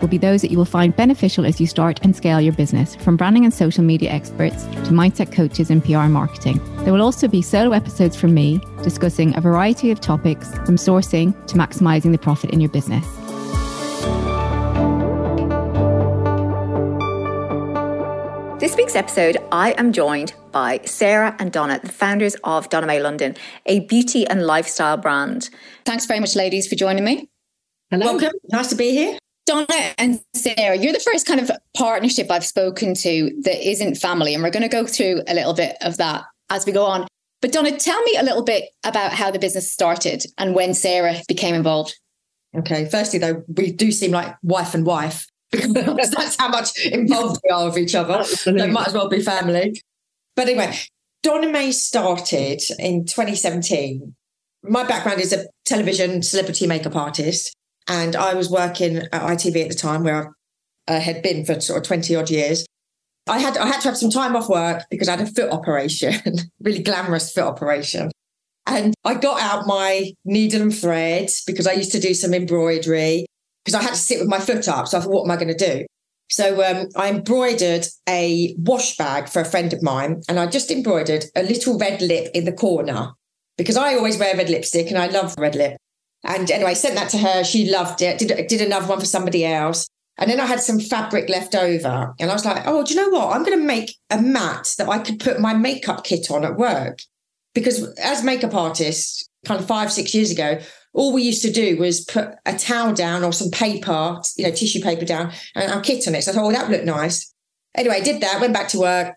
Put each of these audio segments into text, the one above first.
will be those that you will find beneficial as you start and scale your business, from branding and social media experts to mindset coaches and PR marketing. There will also be solo episodes from me discussing a variety of topics from sourcing to maximizing the profit in your business. This week's episode, I am joined by Sarah and Donna, the founders of Donna May London, a beauty and lifestyle brand. Thanks very much, ladies, for joining me. Hello. Welcome. Nice to be here. Donna and Sarah, you're the first kind of partnership I've spoken to that isn't family. And we're going to go through a little bit of that as we go on. But Donna, tell me a little bit about how the business started and when Sarah became involved. Okay. Firstly, though, we do seem like wife and wife because that's how much involved we are with each other. So might as well be family. But anyway, Donna May started in 2017. My background is a television celebrity makeup artist. And I was working at ITV at the time where I had been for sort of 20 odd years. I had I had to have some time off work because I had a foot operation, really glamorous foot operation. And I got out my needle and thread because I used to do some embroidery because I had to sit with my foot up. So I thought, what am I going to do? So um, I embroidered a wash bag for a friend of mine, and I just embroidered a little red lip in the corner because I always wear red lipstick and I love red lip. And anyway, sent that to her. She loved it. Did, did another one for somebody else. And then I had some fabric left over. And I was like, oh, do you know what? I'm going to make a mat that I could put my makeup kit on at work. Because as makeup artists, kind of five, six years ago, all we used to do was put a towel down or some paper, you know, tissue paper down and our kit on it. So I thought, oh, that would look nice. Anyway, I did that, went back to work,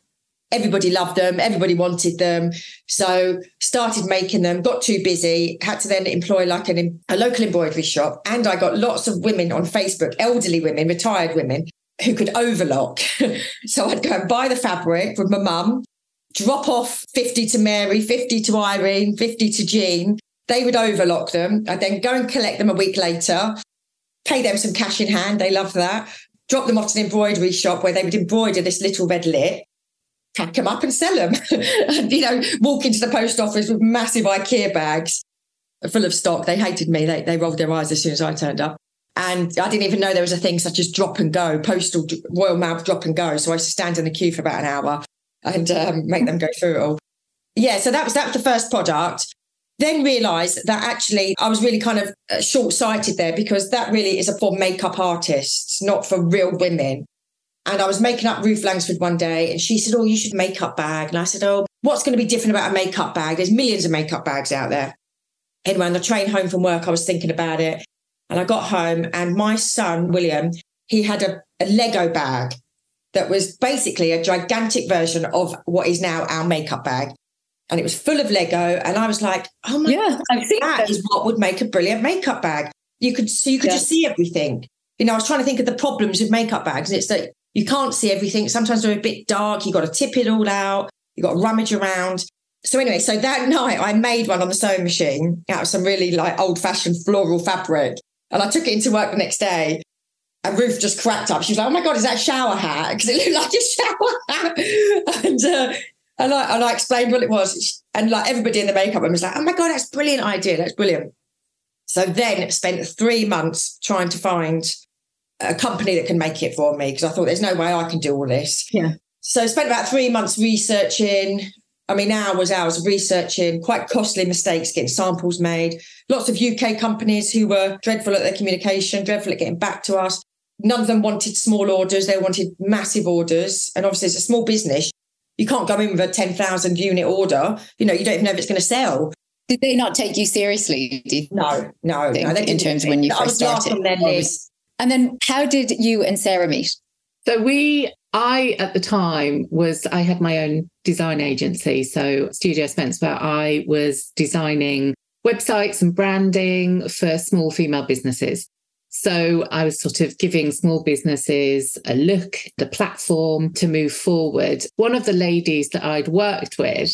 everybody loved them, everybody wanted them. So started making them, got too busy, had to then employ like an, a local embroidery shop. And I got lots of women on Facebook, elderly women, retired women who could overlock. so I'd go and buy the fabric from my mum, drop off 50 to Mary, 50 to Irene, 50 to Jean. They would overlock them. I'd then go and collect them a week later, pay them some cash in hand. They love that. Drop them off to an embroidery shop where they would embroider this little red lip pack them up and sell them. and, you know, walk into the post office with massive IKEA bags full of stock. They hated me. They, they rolled their eyes as soon as I turned up. And I didn't even know there was a thing such as drop and go, postal Royal Mail drop and go. So I used to stand in the queue for about an hour and um, make them go through it all. Yeah, so that was that was the first product. Then realised that actually I was really kind of uh, short sighted there because that really is for makeup artists, not for real women. And I was making up Ruth Langsford one day and she said, Oh, you should makeup bag. And I said, Oh, what's going to be different about a makeup bag? There's millions of makeup bags out there. Anyway, on the train home from work, I was thinking about it. And I got home and my son, William, he had a, a Lego bag that was basically a gigantic version of what is now our makeup bag. And it was full of Lego. And I was like, oh my yeah, God, I've seen that, that is what would make a brilliant makeup bag. You could so you could yeah. just see everything. You know, I was trying to think of the problems with makeup bags. And it's that you can't see everything. Sometimes they're a bit dark. You've got to tip it all out. You've got to rummage around. So anyway, so that night I made one on the sewing machine out of some really like old fashioned floral fabric. And I took it into work the next day. And Ruth just cracked up. She was like, "Oh my god, is that a shower hat?" Because it looked like a shower hat. and uh, and I, and I explained what it was, and like everybody in the makeup room was like, "Oh my god, that's brilliant idea. That's brilliant." So then spent three months trying to find a company that can make it for me because I thought there's no way I can do all this. Yeah. So I spent about three months researching. I mean, hours, hours researching, quite costly mistakes, getting samples made. Lots of UK companies who were dreadful at their communication, dreadful at getting back to us. None of them wanted small orders. They wanted massive orders. And obviously, it's a small business. You can't go in with a 10,000 unit order. You know, you don't even know if it's going to sell. Did they not take you seriously? no, no, no. in terms of when you first I was started. Last on their list. And then how did you and Sarah meet? So we, I at the time was, I had my own design agency. So Studio Spence, where I was designing websites and branding for small female businesses. So I was sort of giving small businesses a look, the platform to move forward. One of the ladies that I'd worked with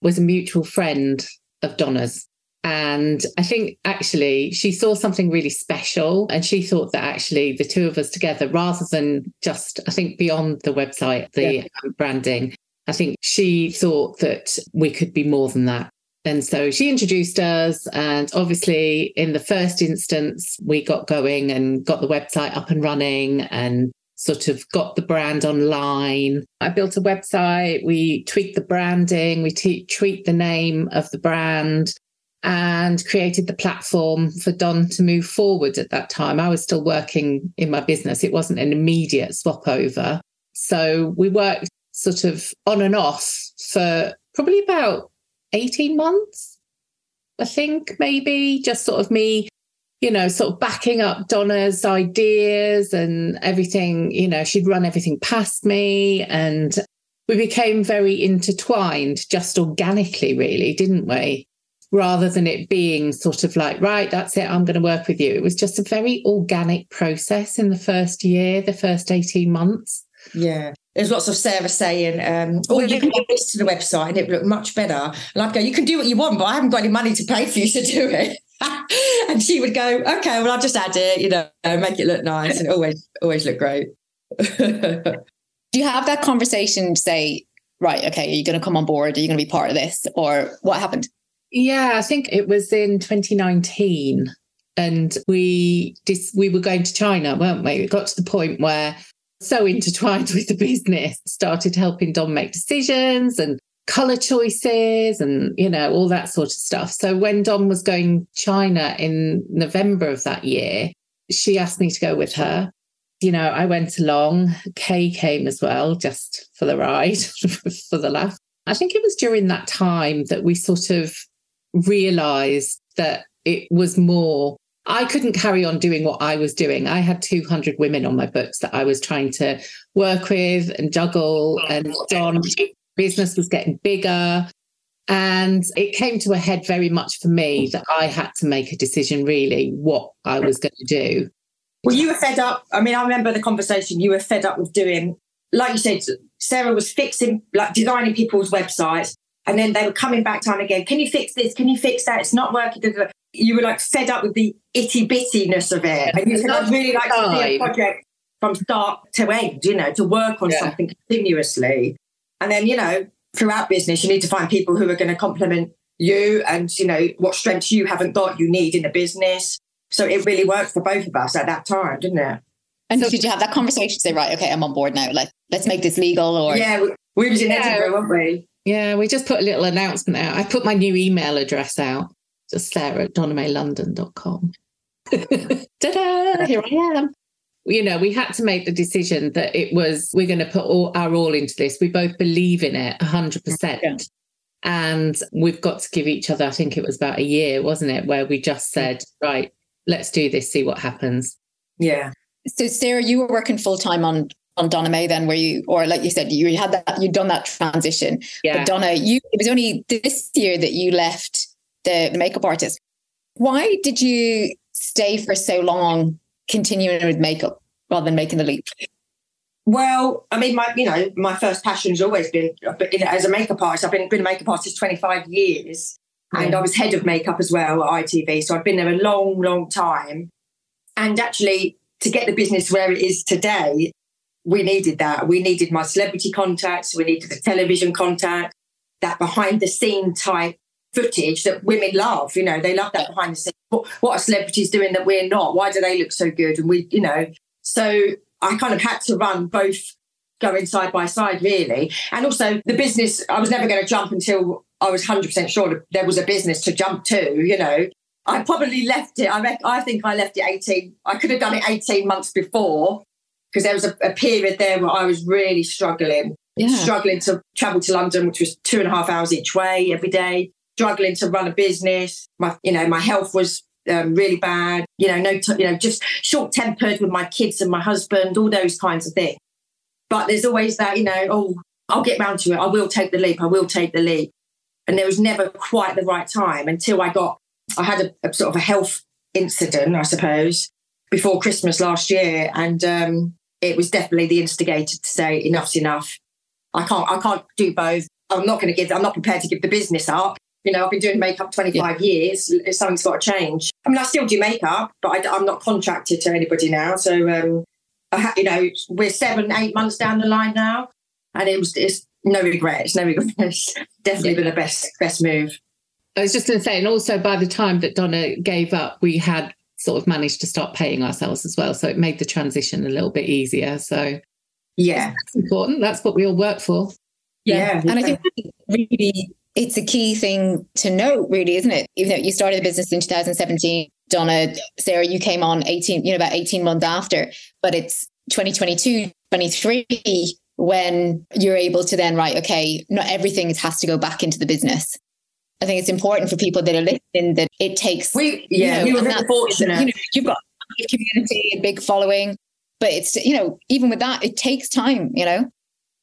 was a mutual friend of Donna's. And I think actually she saw something really special. And she thought that actually the two of us together, rather than just, I think, beyond the website, the yeah. Um, branding, I think she thought that we could be more than that. And so she introduced us. And obviously, in the first instance, we got going and got the website up and running and sort of got the brand online. I built a website, we tweaked the branding, we t- tweaked the name of the brand and created the platform for Don to move forward at that time. I was still working in my business, it wasn't an immediate swap over. So we worked sort of on and off for probably about 18 months, I think, maybe just sort of me, you know, sort of backing up Donna's ideas and everything. You know, she'd run everything past me and we became very intertwined just organically, really, didn't we? Rather than it being sort of like, right, that's it, I'm going to work with you. It was just a very organic process in the first year, the first 18 months. Yeah. There's lots of Sarah saying, um, oh, you can add this to the website and it would look much better. And I'd go, you can do what you want, but I haven't got any money to pay for you to do it. and she would go, okay, well, I'll just add it, you know, make it look nice and always, always look great. do you have that conversation to say, right, okay, are you going to come on board? Are you going to be part of this? Or what happened? Yeah, I think it was in 2019 and we dis- we were going to China, weren't we? It got to the point where so intertwined with the business, started helping Don make decisions and color choices and, you know, all that sort of stuff. So when Don was going China in November of that year, she asked me to go with her. You know, I went along. Kay came as well, just for the ride, for the laugh. I think it was during that time that we sort of realized that it was more I couldn't carry on doing what I was doing. I had 200 women on my books that I was trying to work with and juggle, oh, and business was getting bigger. And it came to a head very much for me that I had to make a decision really what I was going to do. Well, you were fed up. I mean, I remember the conversation you were fed up with doing, like you said, Sarah was fixing, like designing people's websites. And then they were coming back time again. Can you fix this? Can you fix that? It's not working you were like fed up with the itty bittiness of it. And you said, I'd really like to see a project from start to end, you know, to work on yeah. something continuously. And then, you know, throughout business, you need to find people who are going to complement you and, you know, what strengths you haven't got, you need in the business. So it really worked for both of us at that time, didn't it? And so, did you have that conversation? Say, right, okay, I'm on board now. Like, let's make this legal. Or yeah, we, we was in yeah. Edinburgh, weren't we? Yeah, we just put a little announcement out. I put my new email address out just Sarah at donnamayLondon.com. Ta-da! Here I am. You know, we had to make the decision that it was we're going to put all our all into this. We both believe in it 100%. Yeah. And we've got to give each other, I think it was about a year, wasn't it, where we just said, right, let's do this, see what happens. Yeah. So Sarah, you were working full time on on Donna May then where you or like you said you had that you'd done that transition yeah. but Donna you it was only this year that you left the, the makeup artist. Why did you stay for so long continuing with makeup rather than making the leap? Well, I mean, my you know, my first passion has always been as a makeup artist. I've been, been a makeup artist 25 years and I was head of makeup as well at ITV. So I've been there a long, long time. And actually, to get the business where it is today, we needed that. We needed my celebrity contacts, we needed the television contact, that behind the scene type footage that women love. You know, they love that behind the scenes. What, what are celebrities doing that we're not? Why do they look so good? And we, you know, so I kind of had to run both going side by side, really. And also the business, I was never going to jump until I was 100% sure there was a business to jump to, you know. I probably left it. I, rec- I think I left it 18. I could have done it 18 months before because there was a, a period there where I was really struggling, yeah. struggling to travel to London, which was two and a half hours each way every day struggling to run a business. My, you know, my health was um, really bad. You know, no, t- you know, just short tempered with my kids and my husband, all those kinds of things. But there's always that, you know, oh, I'll get round to it. I will take the leap. I will take the leap. And there was never quite the right time until I got, I had a, a sort of a health incident, I suppose, before Christmas last year, and um, it was definitely the instigator to say enough's enough. I can't I can't do both. I'm not going to give. I'm not prepared to give the business up. You know, I've been doing makeup 25 yeah. years. Something's got to change. I mean, I still do makeup, but I, am not contracted to anybody now. So, um, I, you know, we're seven, eight months down the line now, and it was it's no regrets, no regrets. Definitely yeah. been the best best move. I was just going to say, and also by the time that Donna gave up, we had sort of managed to start paying ourselves as well. So it made the transition a little bit easier. So yeah, that's important. That's what we all work for. Yeah, yeah. and I think really it's a key thing to note, really, isn't it? Even though you started the business in 2017, Donna, Sarah, you came on 18, you know, about 18 months after, but it's 2022, 23 when you're able to then write, okay, not everything has to go back into the business. I think it's important for people that are listening that it takes. We yeah, you know, we were fortunate. You know, you've got a big community, a big following, but it's you know even with that, it takes time. You know.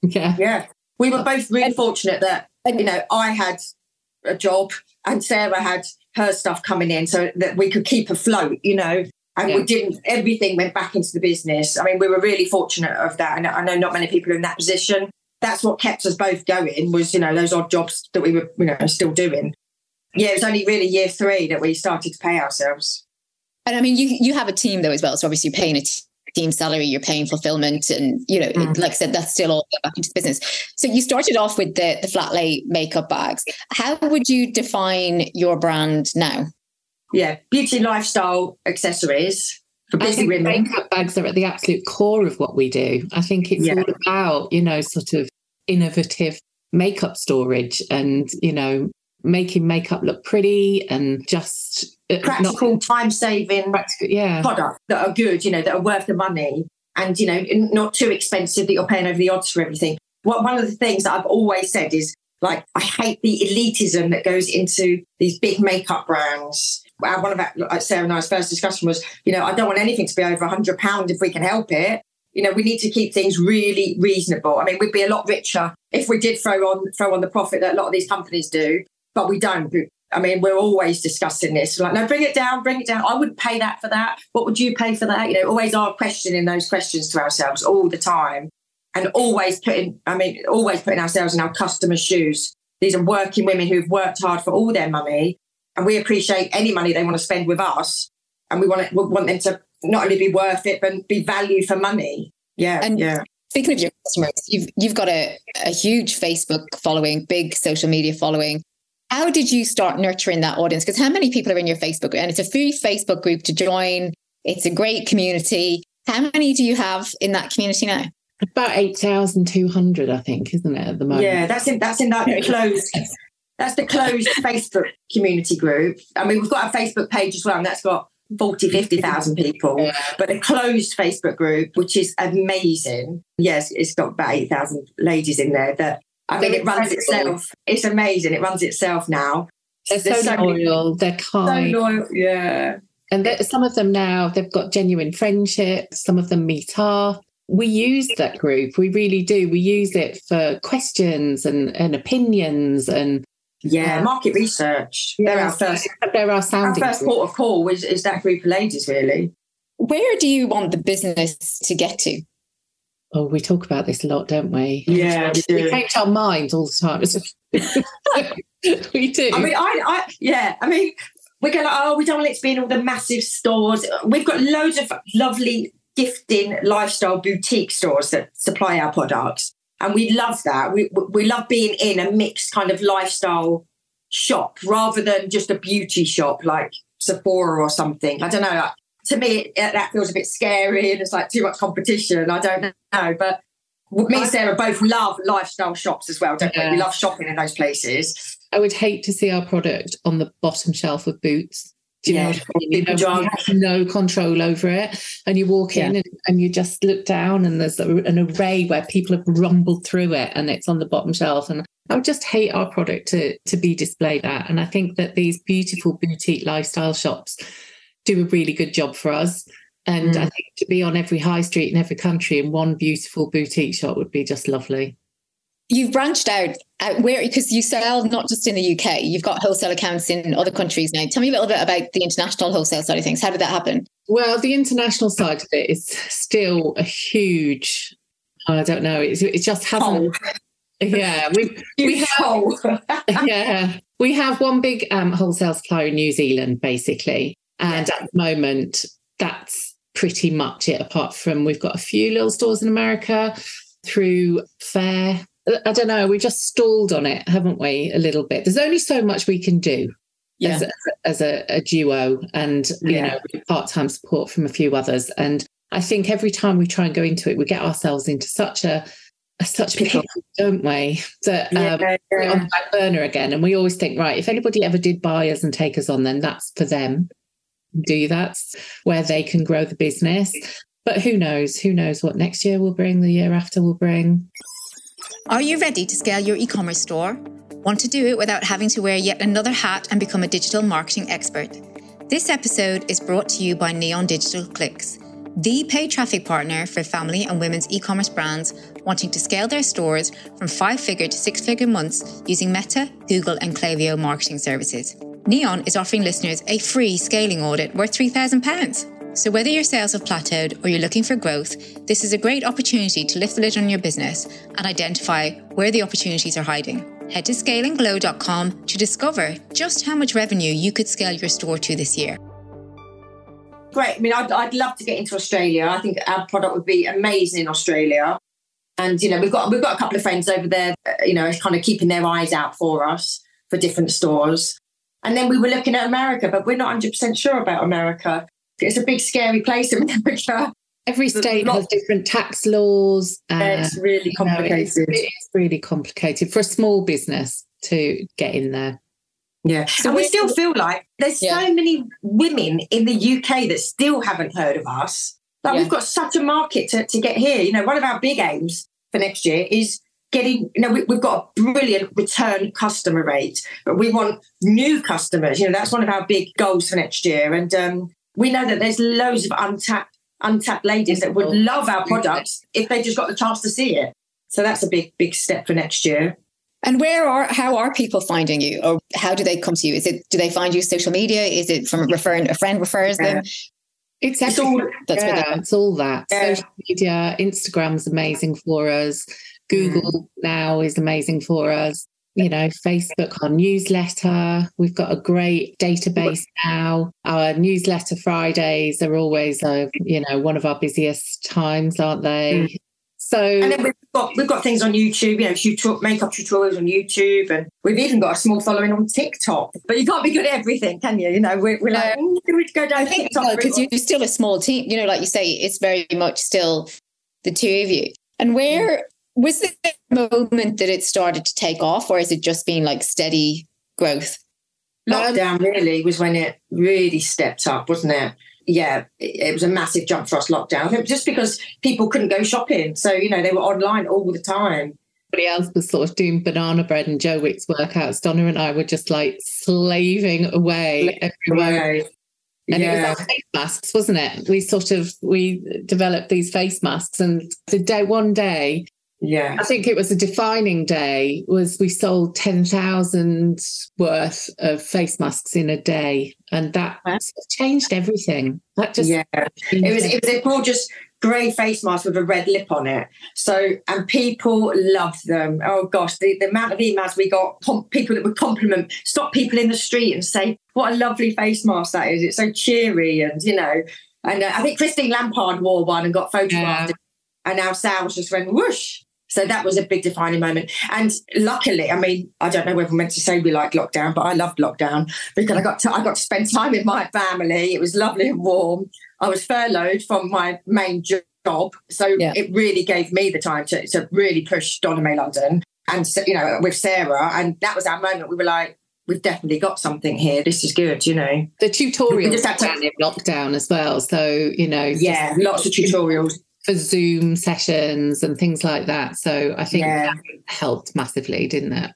Yeah. Yeah. We were both really and, fortunate that you know I had a job and Sarah had her stuff coming in, so that we could keep afloat. You know. And yeah. we didn't, everything went back into the business. I mean, we were really fortunate of that. And I know not many people are in that position that's what kept us both going was, you know, those odd jobs that we were, you know, still doing. Yeah, it was only really year three that we started to pay ourselves. And I mean, you you have a team though as well. So obviously you're paying a team salary, you're paying fulfillment, and you know, mm. like I said, that's still all back into the business. So you started off with the the flat lay makeup bags. How would you define your brand now? Yeah, beauty lifestyle accessories for busy women. Makeup bags are at the absolute core of what we do. I think it's yeah. all about, you know, sort of innovative makeup storage and, you know, making makeup look pretty and just uh, practical time saving yeah. products that are good, you know, that are worth the money and, you know, not too expensive that you're paying over the odds for everything. Well, one of the things that I've always said is like, I hate the elitism that goes into these big makeup brands Uh, one of our, like Sarah and I's first discussion was, you know, I don't want anything to be over hundred pound if we can help it. You know, we need to keep things really reasonable. I mean, we'd be a lot richer if we did throw on throw on the profit that a lot of these companies do, but we don't. I mean, we're always discussing this. Like, no, bring it down, bring it down. I wouldn't pay that for that. What would you pay for that? You know, always are questioning those questions to ourselves all the time. And always putting, I mean, always putting ourselves in our customers' shoes. These are working women who've worked hard for all their money and we appreciate any money they want to spend with us. And we want it, we want them to not only be worth it, but be value for money. Yeah. And yeah. Speaking of your customers, you've you've got a, a huge Facebook following, big social media following. How did you start nurturing that audience? Because how many people are in your Facebook group? And it's a free Facebook group to join. It's a great community. How many do you have in that community now? About eight thousand two hundred, I think, isn't it at the moment? Yeah, that's in that's in that closed that's the closed Facebook community group. I mean, we've got a Facebook page as well, and that's got 40, 50,000 people, yeah. but a closed Facebook group, which is amazing. Yes, it's got about 8,000 ladies in there that, I mean, it runs itself. It's amazing. It runs itself now. They're so, so loyal. They're kind. So loyal, yeah. And some of them now, they've got genuine friendships. Some of them meet up. We use that group. We really do. We use it for questions and, and opinions and yeah, market research. Yeah, they're our first. They're our sounding. Our first port of call is, is that group of ladies, really. Where do you want the business to get to? Oh, we talk about this a lot, don't we? Yeah, we, we change our minds all the time. we do. I mean, I, I, yeah. I mean, we go like, oh, we don't want it to be in all the massive stores. We've got loads of lovely gifting lifestyle boutique stores that supply our products and we love that. We we love being in a mixed kind of lifestyle shop rather than just a beauty shop like Sephora or something. I don't know. to me, that feels a bit scary and it's like too much competition. I don't know, but me and Sarah both love lifestyle shops as well, don't yeah. we? We love shopping in those places. I would hate to see our product on the bottom shelf of Boots. Do you yeah, know, you know you have no control over it. And you walk in and, and, you just look down and there's an array where people have rumbled through it and it's on the bottom shelf. And I would just hate our product to, to be displayed at. And I think that these beautiful boutique lifestyle shops do a really good job for us. And mm. I think to be on every high street in every country in one beautiful boutique shop would be just lovely you've branched out, out where because you sell not just in the UK, you've got wholesale accounts in other countries now. Tell me a little bit about the international wholesale side of things. How did that happen? Well, the international side of it is still a huge. I don't know. It's, it just hasn't. Oh. Yeah, we we have. yeah, we have one big um, wholesale supplier in New Zealand, basically, and yeah. at the moment, that's pretty much it. Apart from we've got a few little stores in America through Faire. I don't know. We just stalled on it, haven't we? A little bit. There's only so much we can do yeah. as, a, as a, a, duo, and you yeah. know, part-time support from a few others. And I think every time we try and go into it, we get ourselves into such a such a pit, don't we? That um, yeah, yeah. on the back burner again. And we always think, right, if anybody ever did buy us and take us on, then that's for them. Do that's where they can grow the business. But who knows? Who knows what next year will bring, the year after will bring. Are you ready to scale your e commerce store? Want to do it without having to wear yet another hat and become a digital marketing expert? This episode is brought to you by Neon Digital Clicks, the paid traffic partner for family and women's e commerce brands wanting to scale their stores from five figure to six figure months using Meta, Google, and Klaviyo marketing services. Neon is offering listeners a free scaling audit worth £3,000. So, whether your sales have plateaued or you're looking for growth, this is a great opportunity to lift the lid on your business and identify where the opportunities are hiding. Head to scalinglow.com to discover just how much revenue you could scale your store to this year. Great. I mean, I'd, I'd love to get into Australia. I think our product would be amazing in Australia. And, you know, we've got we've got a couple of friends over there, uh, you know, kind of keeping their eyes out for us for different stores. And then we were looking at America, but we're not 100% sure about America it's a big scary place in America. Every state has different tax laws. Uh, it's really complicated. You know, it's, it's, really complicated for a small business to get in there. Yeah. So and we still feel like there's yeah. so many women in the UK that still haven't heard of us. Like yeah. we've got such a market to, to get here. You know, one of our big aims for next year is getting, you know, we, have got a brilliant return customer rate, but we want new customers. You know, that's one of our big goals for next year. And um, we know that there's loads of untapped untapped ladies that would love our products if they just got the chance to see it. So that's a big big step for next year. And where are how are people finding you, or how do they come to you? Is it do they find you social media? Is it from referring a friend refers yeah. them? It's, it's all that's yeah, it's all that yeah. social media. Instagram's amazing for us. Google mm. now is amazing for us you know, Facebook, our newsletter. We've got a great database now. Our newsletter Fridays are always, uh, you know, one of our busiest times, aren't they? Mm. So, and then we've got we've got things on YouTube, you know, tutor- makeup tutorials on YouTube, and we've even got a small following on TikTok. But you can't be good at everything, can you? You know, we're, we're like, mm, we go down I think TikTok because you're still a small team. You know, like you say, it's very much still the two of you. And where was there a moment that it started to take off, or is it just been like steady growth? Lockdown um, really was when it really stepped up, wasn't it? Yeah, it, was a massive jump for us. Lockdown, I think, just because people couldn't go shopping, so you know they were online all the time. Everybody else was sort of doing banana bread and Joe Wicks workouts. Donna and I were just like slaving away everywhere. And yeah. it was our face masks, wasn't it? We sort of we developed these face masks, and the day one day yeah. I think it was a defining day was we sold 10,000 worth of face masks in a day and that changed everything. That just Yeah. It was it was a gorgeous grey face mask with a red lip on it. So and people loved them. Oh gosh, the, the amount of emails we got people that would compliment stop people in the street and say what a lovely face mask that is. It's so cheery and you know and uh, I think Christine Lampard wore one and got photographed. Yeah. And our sales just went whoosh. So that was a big defining moment. And luckily, I mean, I don't know whether I'm meant to say we like lockdown, but I loved lockdown because I got to I got to spend time with my family. It was lovely and warm. I was furloughed from my main job. So yeah. it really gave me the time to, to really push Donna May London and you know, with Sarah. And that was our moment. We were like, we've definitely got something here. This is good, you know. The tutorials just had to, in lockdown as well. So, you know, yeah, lots of tutorials for Zoom sessions and things like that. So I think yeah. that helped massively, didn't it?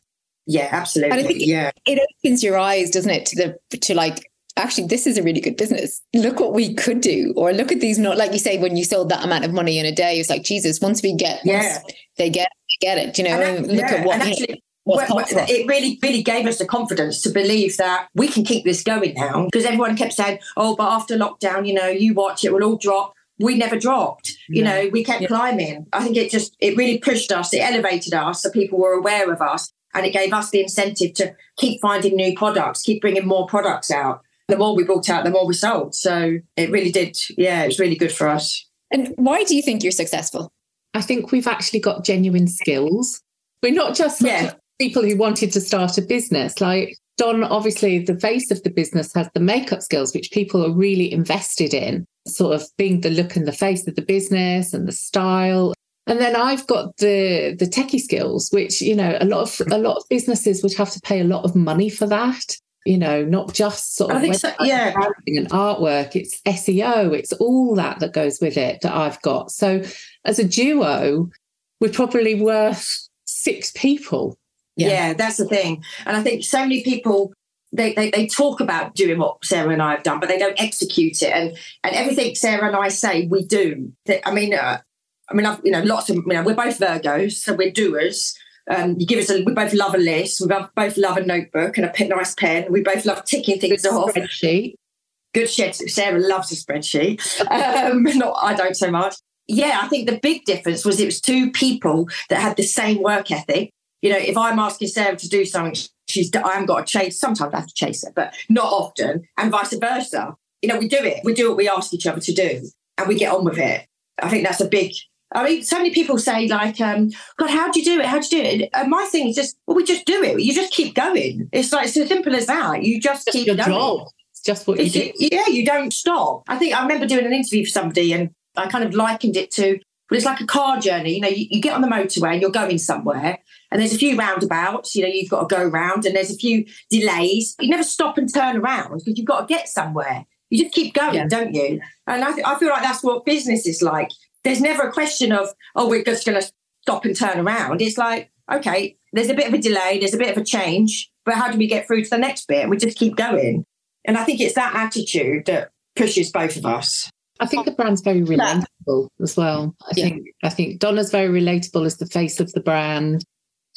Yeah, absolutely. And I think yeah. it, it opens your eyes, doesn't it, to the to like actually this is a really good business. Look what we could do, or look at these. Not like you say when you sold that amount of money in a day, it's like Jesus. Once we get, yeah, they get get it. You know, and, look yeah, at what. Actually, well, it really, really gave us the confidence to believe that we can keep this going now because everyone kept saying, "Oh, but after lockdown, you know, you watch it will all drop." We never dropped. You no. know, we kept yeah. climbing. I think it just it really pushed us. It elevated us, so people were aware of us, and it gave us the incentive to keep finding new products, keep bringing more products out. The more we brought out, the more we sold. So it really did. Yeah, it was really good for us. And why do you think you're successful? I think we've actually got genuine skills. We're not just yeah. people who wanted to start a business. Like Don, obviously, the face of the business has the makeup skills, which people are really invested in, sort of being the look and the face of the business and the style. And then I've got the the techie skills, which you know a lot of a lot of businesses would have to pay a lot of money for that you know, not just sort of so, yeah. and artwork, it's SEO, it's all that that goes with it that I've got. So as a duo, we're probably worth six people. Yeah. yeah, that's the thing. And I think so many people they, they, they talk about doing what Sarah and I have done, but they don't execute it. And and everything Sarah and I say, we do. I mean, uh, I mean, I've, you know, lots of you know, we're both Virgos, so we're doers. Um, you give us a, we both love a list. We both love a notebook and a nice pen. We both love ticking things off. Spreadsheet. Good shit. Sarah loves a spreadsheet. Um, not, I don't so much. Yeah, I think the big difference was it was two people that had the same work ethic. You know, if I'm asking Sarah to do something, she's I haven't got to chase. Sometimes I have to chase her, but not often, and vice versa. You know, we do it. We do what we ask each other to do, and we get on with it. I think that's a big I mean, so many people say, like, um, God, how do you do it? How do you do it? And my thing is just, well, we just do it. You just keep going. It's like, it's as simple as that. You just, just keep going. Job. It's just what you do. Yeah, you don't stop. I think I remember doing an interview for somebody and I kind of likened it to, but it's like a car journey. You know, you, you get on the motorway and you're going somewhere and there's a few roundabouts, you know, you've got to go around and there's a few delays. You never stop and turn around because you've got to get somewhere. You just keep going, yeah. don't you? And I, th- I feel like that's what business is like there's never a question of, oh, we're just going to stop and turn around. It's like, okay, there's a bit of a delay, there's a bit of a change, but how do we get through to the next bit? We just keep going. And I think it's that attitude that pushes both of us. I think the brand's very relatable as well. I yeah. think I think Donna's very relatable as the face of the brand.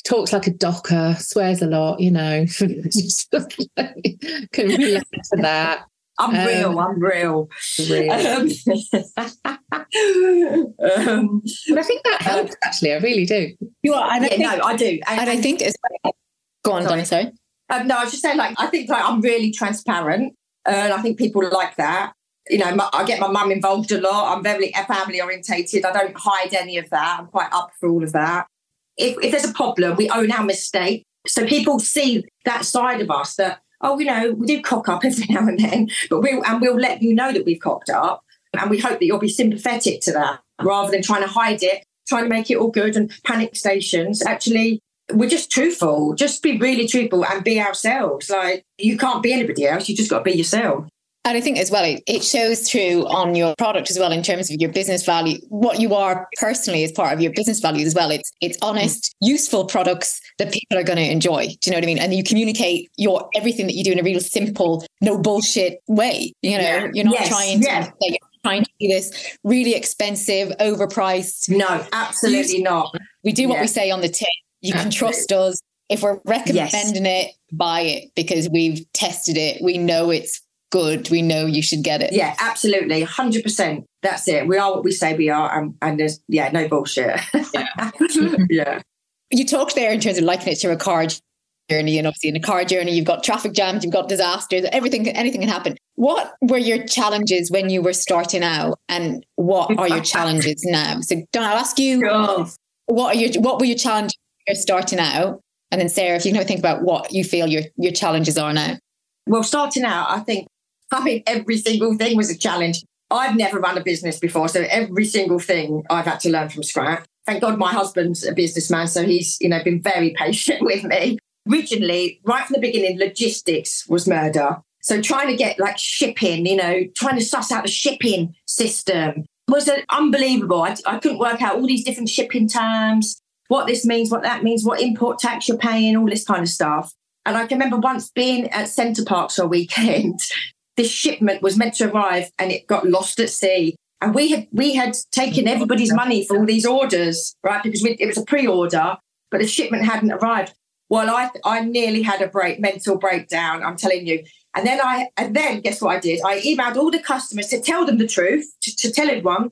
Talks like a docker, swears a lot, you know. can relate to that. I'm um, real. I'm real. real. Um, um, but I think that helps. Actually, I really do. You are. And yeah, I think, no, I do. And, and I think it's. Go on, sorry. sorry. Um, no, I was just saying, like, I think like I'm really transparent, and I think people like that. You know, my, I get my mum involved a lot. I'm very family orientated. I don't hide any of that. I'm quite up for all of that. If, if there's a problem, we own our mistake. So people see that side of us that oh, you know, we do cock up every now and then, but we'll and we'll let you know that we've cocked up, and we hope that you'll be sympathetic to that rather than trying to hide it, trying to make it all good and panic stations. Actually, we're just truthful. Just be really truthful and be ourselves. Like you can't be anybody else. You just got to be yourself. And I think as well, it shows through on your product as well in terms of your business value, what you are personally as part of your business values as well. It's it's honest, useful products that people are going to enjoy. Do you know what I mean? And you communicate your everything that you do in a real simple, no bullshit way. You know, yeah. you're not yes. trying to yeah. trying to do this really expensive, overpriced. No, absolutely not. We do what yeah. we say on the tin. You can trust us. If we're recommending yes. it, buy it because we've tested it. We know it's good, we know you should get it. Yeah, absolutely. 100%. That's it. We are what we say we are. And, and there's, yeah, no bullshit. Yeah. yeah. You talked there in terms of liking it to a car journey. And obviously, in a car journey, you've got traffic jams, you've got disasters, everything, anything can happen. What were your challenges when you were starting out? And what are your challenges now? So, Don, I'll ask you, what are your, what were your challenges when you're starting out? And then, Sarah, if you can think about what you feel your, your challenges are now. Well, starting out, I think I mean, every single thing was a challenge. I've never run a business before, so every single thing I've had to learn from scratch. Thank God my husband's a businessman, so he's, you know, been very patient with me. Originally, right from the beginning, logistics was murder. So trying to get like shipping, you know, trying to suss out the shipping system was unbelievable. I, I couldn't work out all these different shipping terms, what this means, what that means, what import tax you're paying, all this kind of stuff. And I can remember once being at Center Parcs for a weekend this shipment was meant to arrive and it got lost at sea. And we had we had taken everybody's money for all these orders, right? Because we, it was a pre-order, but the shipment hadn't arrived. Well, I I nearly had a break, mental breakdown. I'm telling you. And then I and then guess what I did? I emailed all the customers to tell them the truth, to, to tell everyone,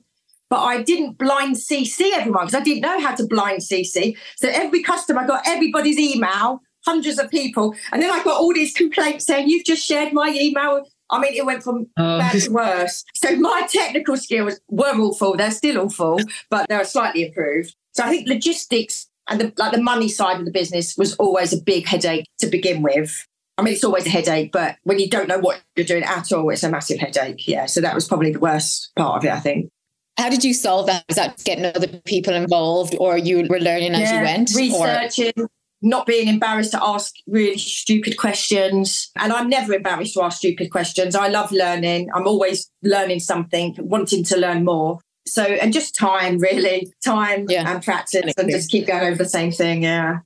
but I didn't blind CC everyone because I didn't know how to blind CC. So every customer got everybody's email, hundreds of people, and then I got all these complaints saying you've just shared my email. I mean, it went from oh. bad to worse. So my technical skills were awful. They're still awful, but they're slightly improved. So I think logistics and the, like the money side of the business was always a big headache to begin with. I mean, it's always a headache, but when you don't know what you're doing at all, it's a massive headache. Yeah. So that was probably the worst part of it, I think. How did you solve that? Was that getting other people involved or you were learning as you went? Researching, or? Not being embarrassed to ask really stupid questions. And I'm never embarrassed to ask stupid questions. I love learning. I'm always learning something, wanting to learn more. So, and just time, really, time yeah. and practice and just keep going over the same thing. Yeah.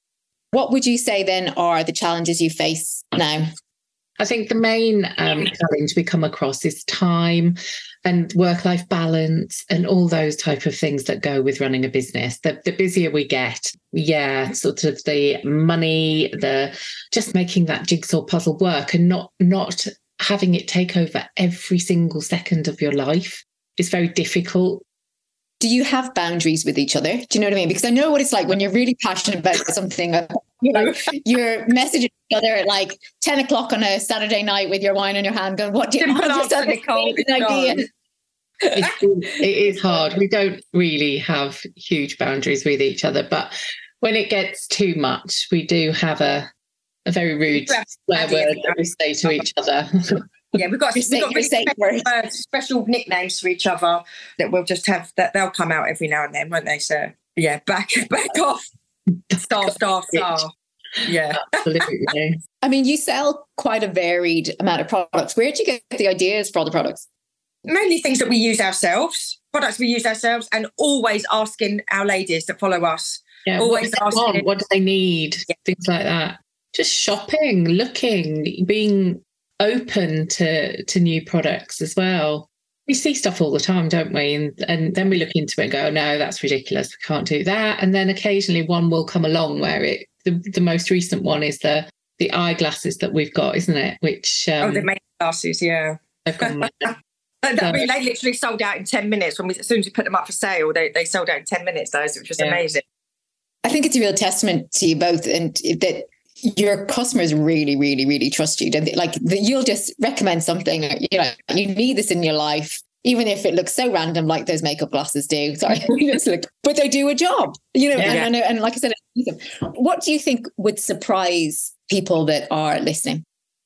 What would you say then are the challenges you face now? I think the main um, challenge we come across is time and work life balance and all those type of things that go with running a business. The, the busier we get, yeah, sort of the money, the just making that jigsaw puzzle work and not not having it take over every single second of your life is very difficult do you have boundaries with each other? Do you know what I mean? Because I know what it's like when you're really passionate about something. Uh, you know, you're messaging each other at like 10 o'clock on a Saturday night with your wine in your hand, going, What do you want idea? it is hard. We don't really have huge boundaries with each other, but when it gets too much, we do have a a very rude swear word that we say to each other. Yeah, we've got, we've got really special, uh, special, nicknames for each other that we'll just have that they'll come out every now and then, won't they? So yeah, back back off. Star, star, star. Yeah. Absolutely. I mean, you sell quite a varied amount of products. Where do you get the ideas for all the products? Mainly things that we use ourselves, products we use ourselves, and always asking our ladies that follow us. Yeah, always what asking what do they need? Yeah. Things like that. Just shopping, looking, being open to to new products as well. We see stuff all the time, don't we? And and then we look into it and go, oh, no, that's ridiculous. We can't do that. And then occasionally one will come along where it the, the most recent one is the the eyeglasses that we've got, isn't it? Which um, oh, the make glasses, yeah. They've gone so, they literally sold out in 10 minutes when we as soon as we put them up for sale, they, they sold out in 10 minutes, those, which was yeah. amazing. I think it's a real testament to you both and that your customers really, really, really trust you. Don't they? Like you'll just recommend something. You know, you need this in your life, even if it looks so random, like those makeup glasses do. Sorry, but they do a job. You know, yeah. and, and, and like I said, what do you think would surprise people that are listening?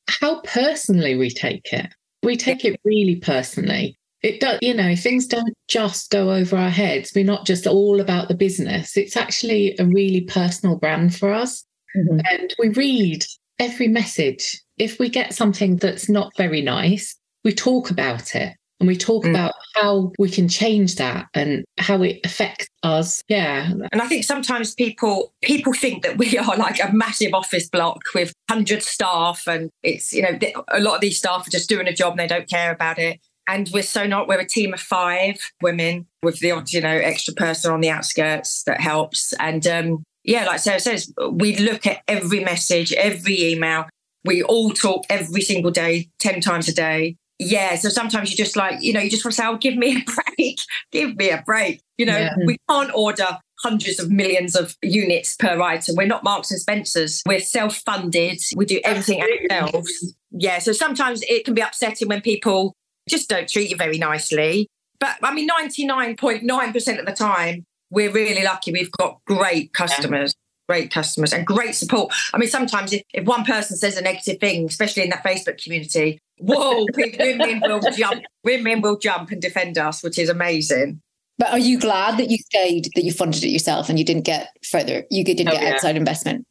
How personally we take it. We take it really personally. It does, you know, things don't just go over our heads. We're not just all about the business. It's actually a really personal brand for us. Mm-hmm. And we read every message. If we get something that's not very nice, we talk about it and we talk mm. about how we can change that and how it affects us yeah and i think sometimes people people think that we are like a massive office block with 100 staff and it's you know a lot of these staff are just doing a job and they don't care about it and we're so not we're a team of five women with the you know extra person on the outskirts that helps and um yeah, like Sarah says, we look at every message, every email. We all talk every single day, 10 times a day. Yeah. So sometimes you just like, you know, you just want to say, oh, give me a break. give me a break. You know, yeah. we can't order hundreds of millions of units per item. We're not Marks and Spencers. We're self-funded. We do everything ourselves. Yeah. So sometimes it can be upsetting when people just don't treat you very nicely. But I mean, 99.9% of the time, we're really lucky. We've got great customers. Yeah. Great customers and great support. I mean, sometimes if, if one person says a negative thing, especially in that Facebook community, whoa, women will jump. Women will jump and defend us, which is amazing. But are you glad that you stayed, that you funded it yourself and you didn't get further, you didn't oh, get yeah. outside investment?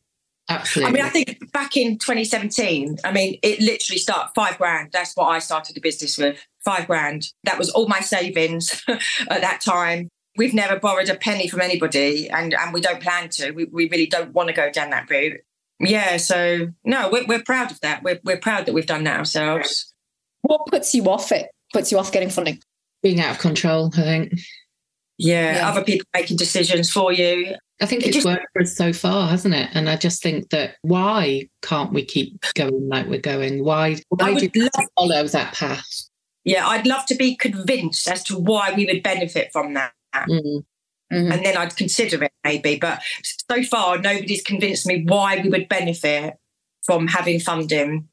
Absolutely. I mean, I think back in 2017, I mean, it literally started five grand. That's what I started the business with. Five grand. That was all my savings at that time. We've never borrowed a penny from anybody, and and we don't plan to. We we really don't want to go down that route. Yeah, so no, we're we're proud of that. We're we're proud that we've done that ourselves. What puts you off it? Puts you off getting funding? Being out of control, I think. Yeah, yeah, other people making decisions for you. I think it it's just, worked for us so far, hasn't it? And I just think that why can't we keep going like we're going? Why why do you follow that path? Yeah, I'd love to be convinced as to why we would benefit from that. Mm-hmm. Mm-hmm. And then I'd consider it maybe. But so far, nobody's convinced me why we would benefit from having funding.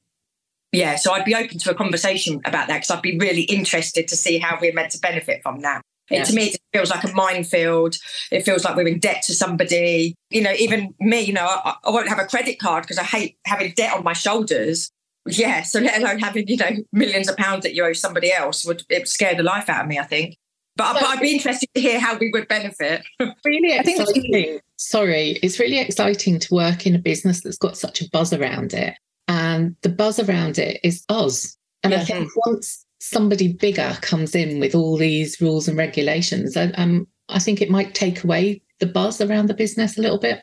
Yeah, so I'd be open to a conversation about that because I'd be really interested to see how we're meant to benefit from that. Yeah. to me, it feels like a minefield. It feels like we're in debt to somebody. You know, even me, you know, I, I won't have a credit card because I hate having debt on my shoulders. Yeah, so let alone having, you know, millions of pounds that you owe somebody else would it would scare the life out of me, I think. But, but I'd be interested to hear how we would benefit. really exciting. Sorry, it's really exciting to work in a business that's got such a buzz around it. And the buzz around it is us. And yeah. I think once somebody bigger comes in with all these rules and regulations, I, um, I think it might take away the buzz around the business a little bit.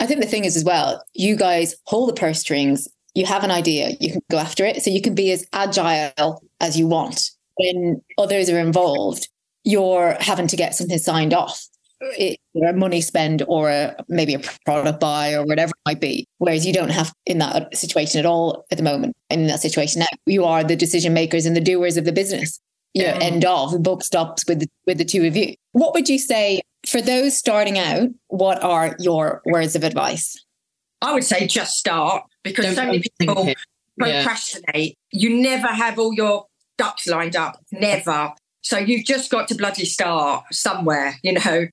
I think the thing is as well, you guys hold the purse strings. You have an idea, you can go after it. So you can be as agile as you want. When others are involved, you're having to get something signed off. It, a money spend or a, maybe a product buy or whatever it might be. Whereas you don't have in that situation at all at the moment. In that situation now, you are the decision makers and the doers of the business. You yeah. know, end of the book stops with the, with the two of you. What would you say for those starting out? What are your words of advice? I would say just start because don't so many people procrastinate. Yeah. You never have all your ducks lined up. Never. So you've just got to bloody start somewhere, you know.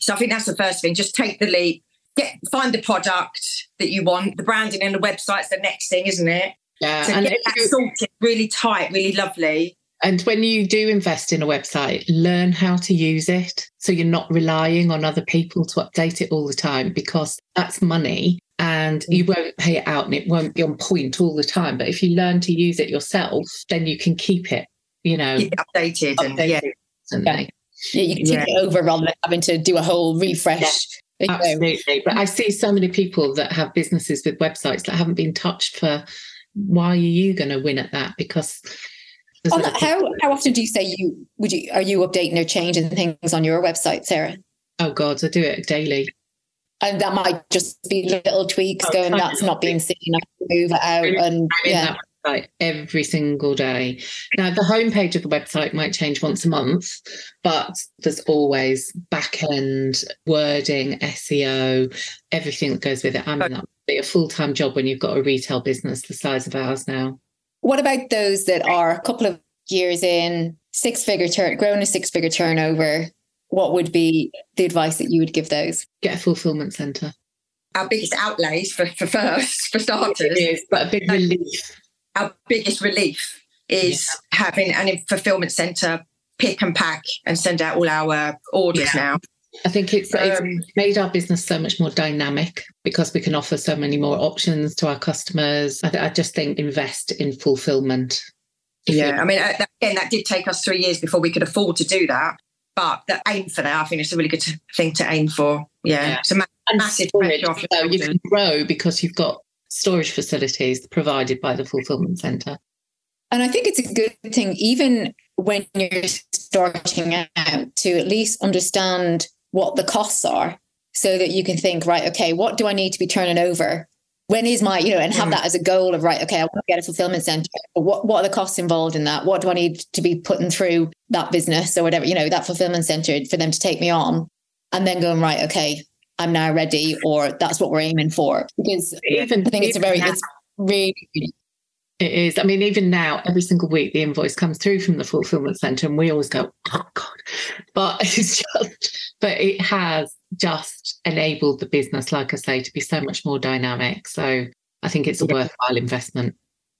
So I think that's the first thing. Just take the leap. Get find the product that you want. The branding and the website's the next thing, isn't it? Yeah, so and get that sorted really tight, really lovely. And when you do invest in a website, learn how to use it so you're not relying on other people to update it all the time because that's money and mm. you won't pay it out and it won't be on point all the time. But if you learn to use it yourself, then you can keep it you know, Keep updated, updated, and yeah. yeah. yeah you can take yeah. it over rather than having to do a whole refresh. Yeah, absolutely. But I see so many people that have businesses with websites that haven't been touched for why are you going to win at that? Because oh, how how often do you say you would you are you updating or changing things on your website, Sarah? Oh God, I do it daily. And that might just be little tweaks oh, going, that's not being seen, I can move it out. And yeah website every single day. Now, the homepage of the website might change once a month, but there's always back end wording, SEO, everything that goes with it. I mean, that would be a full time job when you've got a retail business the size of ours now. What about those that are a couple of years in, six figure turn, grown a six figure turnover? What would be the advice that you would give those? Get a fulfillment center our biggest outlays for, for first for starters. It is, but a big relief our biggest relief is yeah. having an fulfillment center pick and pack and send out all our orders yeah. now. I think it's, um, it's made our business so much more dynamic because we can offer so many more options to our customers. I, I just think invest in fulfillment. Yeah, I mean, uh, again, that did take us three years before we could afford to do that. But the aim for that, I think it's a really good thing to aim for. Yeah, yeah. it's a ma- massive storage, so you can grow because you've got storage facilities provided by the fulfillment centre. And I think it's a good thing, even when you're starting out, to at least understand what the costs are so that you can think, right, okay, what do I need to be turning over? When is my, you know, and have mm. that as a goal of, right, okay, I want to get a fulfillment center. What, what are the costs involved in that? What do I need to be putting through that business or whatever, you know, that fulfillment center for them to take me on? And then going, right, okay, I'm now ready, or that's what we're aiming for. Because even, I think it's a very, now, it's really, it is. I mean, even now, every single week, the invoice comes through from the fulfillment center, and we always go, "Oh God!" But it's just, but it has just enabled the business, like I say, to be so much more dynamic. So I think it's a worthwhile investment.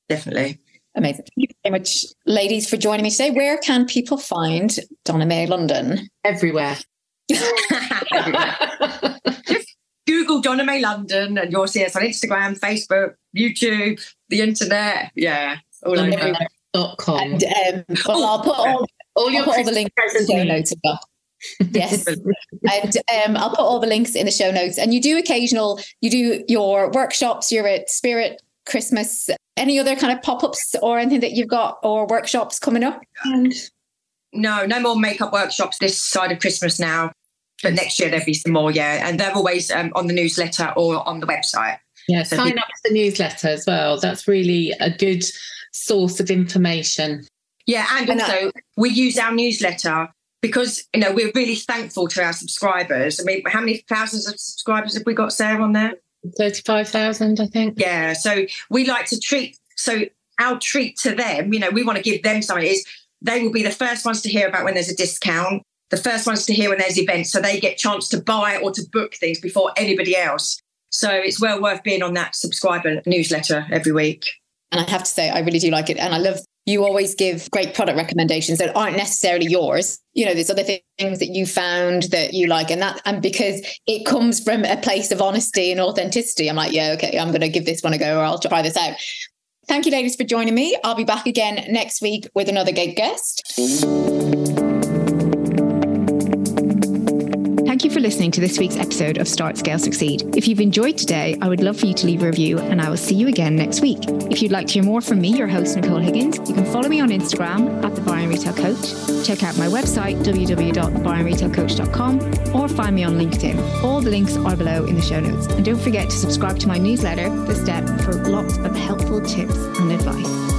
Definitely. Amazing. Thank you very much, ladies, for joining me today. Where can people find Donna May London? Everywhere. Google Donna May London and you'll see us on Instagram, Facebook, YouTube, the internet. Yeah, all over. Dot com. And um, well, I'll put all, all, your put all the links in the show notes. yes, and um, I'll put all the links in the show notes. And you do occasional, you do your workshops. You're at Spirit Christmas. Any other kind of pop ups or anything that you've got or workshops coming up? And No, no more makeup workshops this side of Christmas now. But next year there'll be some more, yeah. And they're always um, on the newsletter or on the website. Yeah, so sign up to the newsletter as well. That's really a good source of information. Yeah, and, and also that- we use our newsletter because you know we're really thankful to our subscribers. I mean, how many thousands of subscribers have we got, Sarah, on there? Thirty-five thousand, I think. Yeah, so we like to treat. So our treat to them, you know, we want to give them something. Is they will be the first ones to hear about when there's a discount, the first ones to hear when there's events, so they get chance to buy or to book things before anybody else. So it's well worth being on that subscriber newsletter every week. And I have to say, I really do like it. And I love you always give great product recommendations that aren't necessarily yours. You know, there's other things that you found that you like, and that, and because it comes from a place of honesty and authenticity, I'm like, yeah, okay, I'm going to give this one a go, or I'll try this out. Thank you, ladies, for joining me. I'll be back again next week with another gig guest. Listening to this week's episode of Start, Scale, Succeed. If you've enjoyed today, I would love for you to leave a review and I will see you again next week. If you'd like to hear more from me, your host, Nicole Higgins, you can follow me on Instagram at The Buy and Retail Coach. Check out my website, www.buyandretailcoach.com, or find me on LinkedIn. All the links are below in the show notes. And don't forget to subscribe to my newsletter, The Step, for lots of helpful tips and advice.